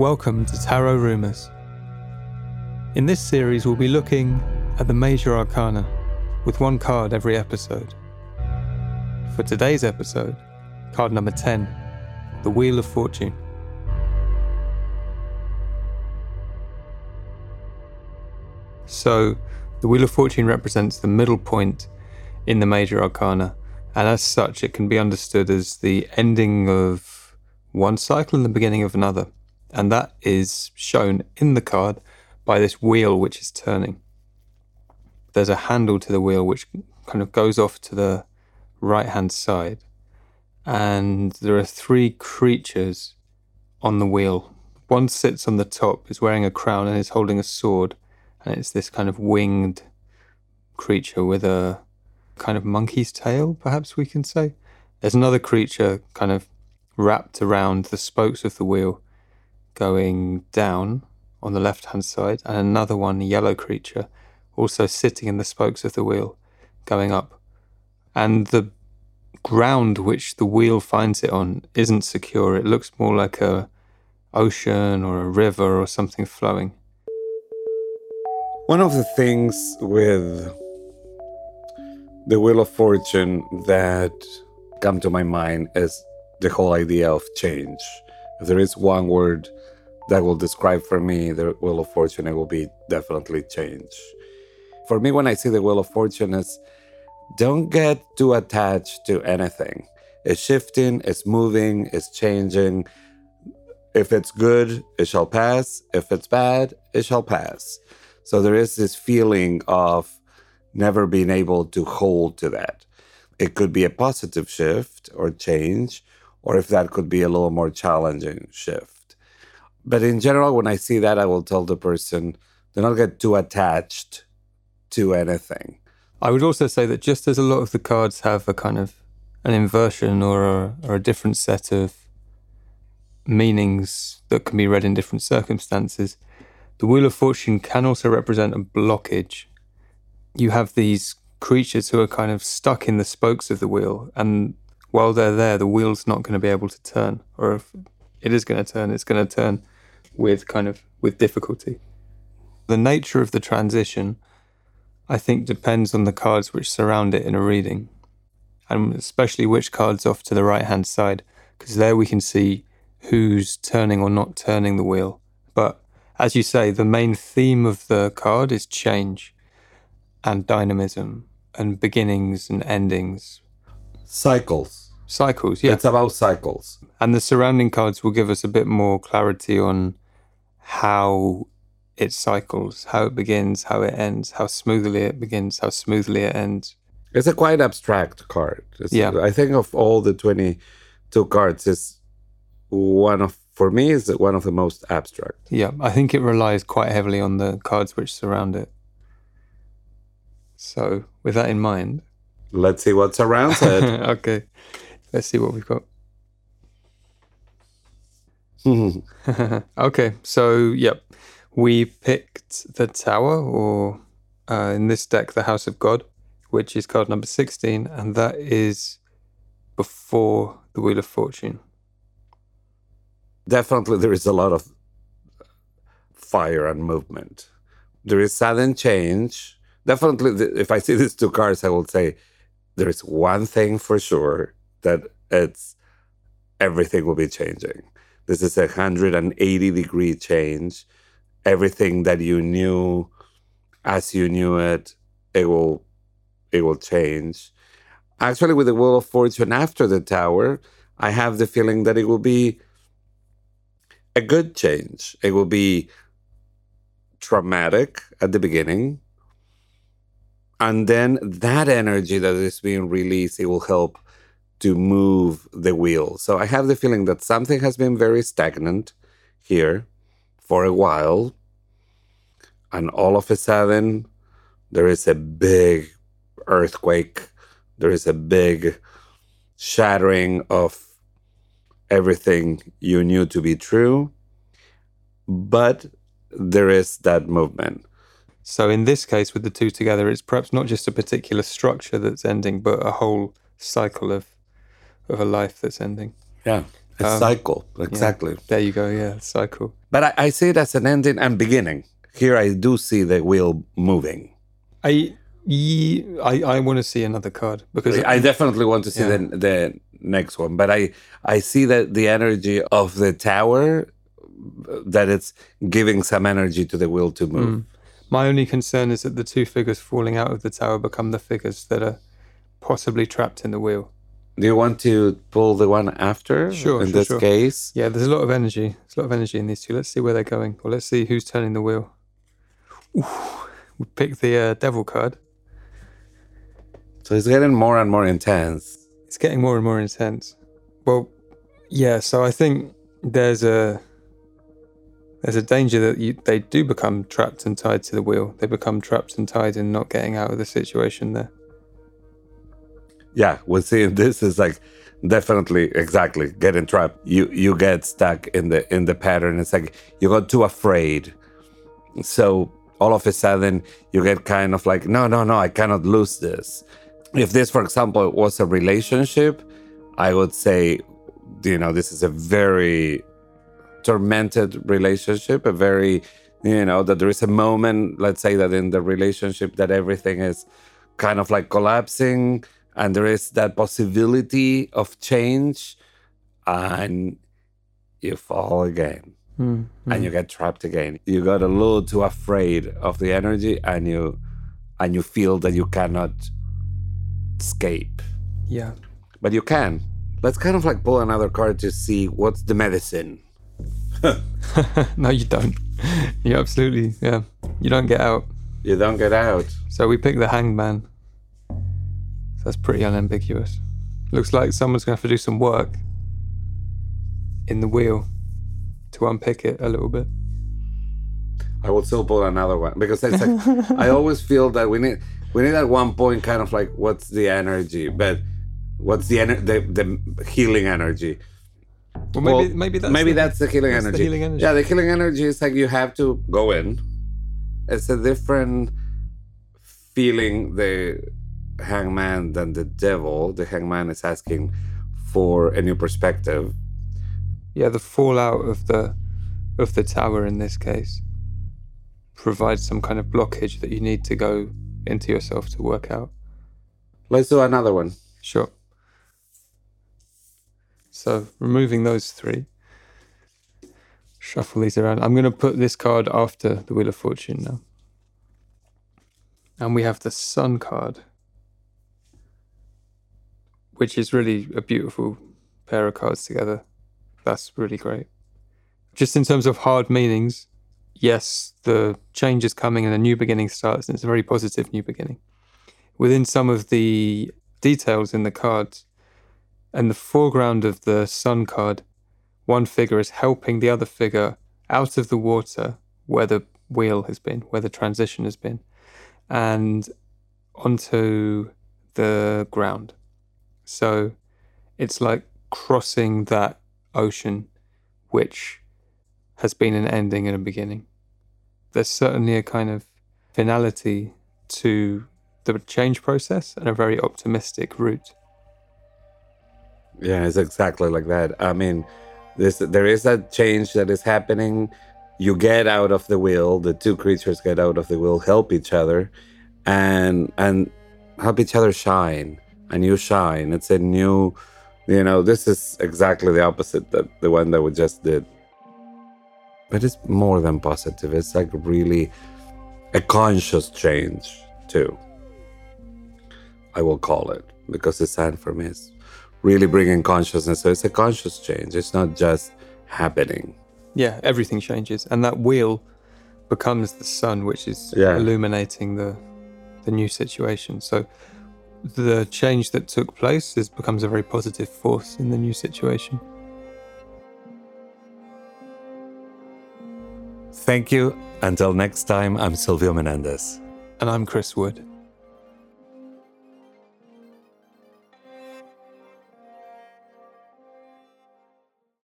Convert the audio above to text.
Welcome to Tarot Rumours. In this series, we'll be looking at the major arcana with one card every episode. For today's episode, card number 10, the Wheel of Fortune. So, the Wheel of Fortune represents the middle point in the major arcana, and as such, it can be understood as the ending of one cycle and the beginning of another. And that is shown in the card by this wheel which is turning. There's a handle to the wheel which kind of goes off to the right hand side. And there are three creatures on the wheel. One sits on the top, is wearing a crown, and is holding a sword. And it's this kind of winged creature with a kind of monkey's tail, perhaps we can say. There's another creature kind of wrapped around the spokes of the wheel going down on the left hand side, and another one, a yellow creature, also sitting in the spokes of the wheel going up. And the ground which the wheel finds it on isn't secure. It looks more like a ocean or a river or something flowing. One of the things with the Wheel of Fortune that come to my mind is the whole idea of change. If there is one word that will describe for me the Wheel of Fortune, it will be definitely change. For me, when I see the Wheel of Fortune, is don't get too attached to anything. It's shifting, it's moving, it's changing. If it's good, it shall pass. If it's bad, it shall pass. So there is this feeling of never being able to hold to that. It could be a positive shift or change, or if that could be a little more challenging shift. But in general, when I see that, I will tell the person, do not get too attached to anything. I would also say that just as a lot of the cards have a kind of an inversion or a, or a different set of meanings that can be read in different circumstances, the Wheel of Fortune can also represent a blockage. You have these creatures who are kind of stuck in the spokes of the wheel, and while they're there, the wheel's not going to be able to turn, or if it is going to turn, it's going to turn with kind of with difficulty. The nature of the transition I think depends on the cards which surround it in a reading, and especially which cards off to the right hand side, because there we can see who's turning or not turning the wheel. But as you say, the main theme of the card is change and dynamism and beginnings and endings. Cycles. Cycles, yeah. It's about cycles. And the surrounding cards will give us a bit more clarity on how it cycles, how it begins, how it ends, how smoothly it begins, how smoothly it ends. It's a quite abstract card. It's, Yeah. I think of all the 22 cards, it's one of, for me, is one of the most abstract. Yeah, I think it relies quite heavily on the cards which surround it. So, with that in mind, Let's see what's around it. okay, let's see what we've got. okay, so yep, we picked the Tower, or uh, in this deck, the House of God, which is card number 16, and that is before the Wheel of Fortune. Definitely, there is a lot of fire and movement. There is sudden change. Definitely, if I see these two cards, I will say there is one thing for sure that it's everything will be changing. This is a 180 degree change. Everything that you knew as you knew it, it will it will change. Actually, with the Wheel of Fortune after the Tower, I have the feeling that it will be a good change. It will be traumatic at the beginning. And then that energy that is being released, it will help to move the wheel. So I have the feeling that something has been very stagnant here for a while. And all of a sudden, there is a big earthquake. There is a big shattering of everything you knew to be true. But there is that movement. So, in this case, with the two together, it's perhaps not just a particular structure that's ending, but a whole cycle of, of a life that's ending. Yeah. A Um, cycle, exactly. There you go. Yeah, cycle. But I, I see it as an ending and beginning. Here I do see the wheel moving. I I, I want to see another card because I definitely want to see Yeah. the the next one, but I I see that the energy of the tower that it's giving some energy to the wheel to move. Mm. My only concern is that the two figures falling out of the tower become the figures that are possibly trapped in the wheel. Do you want to pull the one after? Sure, In sure, this sure. case, Yeah, there's a lot of energy. There's a lot of energy in these two. Let's see where they're going. Well, let's see who's turning the wheel. Ooh, we picked the uh, devil card. so it's getting more and more intense. It's getting more and more intense. Well, yeah. So I think there's a there's a danger that you, they do become trapped and tied to the wheel. They become trapped and tied and not getting out of the situation there. Yeah, we're seeing this is like definitely exactly getting trapped. You you get stuck in the in the pattern. It's like you got too afraid. So all of a sudden you get kind of like, no, no, no, I cannot lose this. If this, for example, was a relationship, I would say, you know, this is a very tormented relationship, a very, you know, that there is a moment, let's say that in the relationship that everything is kind of like collapsing and there is that possibility of change and you fall again. Mm, and you get trapped again. You got a little too afraid of the energy and you and you feel that you cannot escape. Yeah. but you can. Let's kind of like pull another card to see what's the medicine no, you don't. You absolutely, yeah. You don't get out. you don't get out So we pick the hanged man. So that's pretty unambiguous. Looks like someone's going to have to do some work in the wheel to unpick it a little bit. I will still pull another one because it's like I always feel that we need we need at one point kind of like what's the energy, but what's the ener- the, the healing energy. Well, maybe Well, maybe that's maybe the- that's the healing that's the energy. healing energy. Yeah, the healing energy is like you have to go in. It's a different feeling the hangman than the devil. The hangman is asking for a new perspective. yeah. The fallout of the of the tower in this case provides some kind of blockage that you need to go into yourself to work out. Let's do another one. Sure. So removing those three, shuffle these around. I'm going to put this card after the Wheel of Fortune now. And we have the Sun card, which is really a beautiful pair of cards together. That's really great. Just in terms of hard meanings, yes, the change is coming and a new beginning starts, and it's a very positive new beginning. Within some of the details in the cards, and the foreground of the sun card, one figure is helping the other figure out of the water where the wheel has been, where the transition has been, and onto the ground. So it's like crossing that ocean, which has been an ending and a beginning. There's certainly a kind of finality to the change process and a very optimistic route. Yeah, it's exactly like that. I mean, this there is a change that is happening. You get out of the wheel. The two creatures get out of the wheel, help each other, and and help each other shine. And you shine. It's a new, you know. This is exactly the opposite that the one that we just did. But it's more than positive. It's like really a conscious change too. I will call it because the sign for me is really bringing consciousness. So it's a conscious change. It's not just happening. yeah, everything changes, and that wheel becomes the sun, which is Yeah. illuminating the the new situation. So the change that took place is becomes a very positive force in the new situation. Thank you. Until next time, I'm Silvio Menendez. And I'm Chris Wood.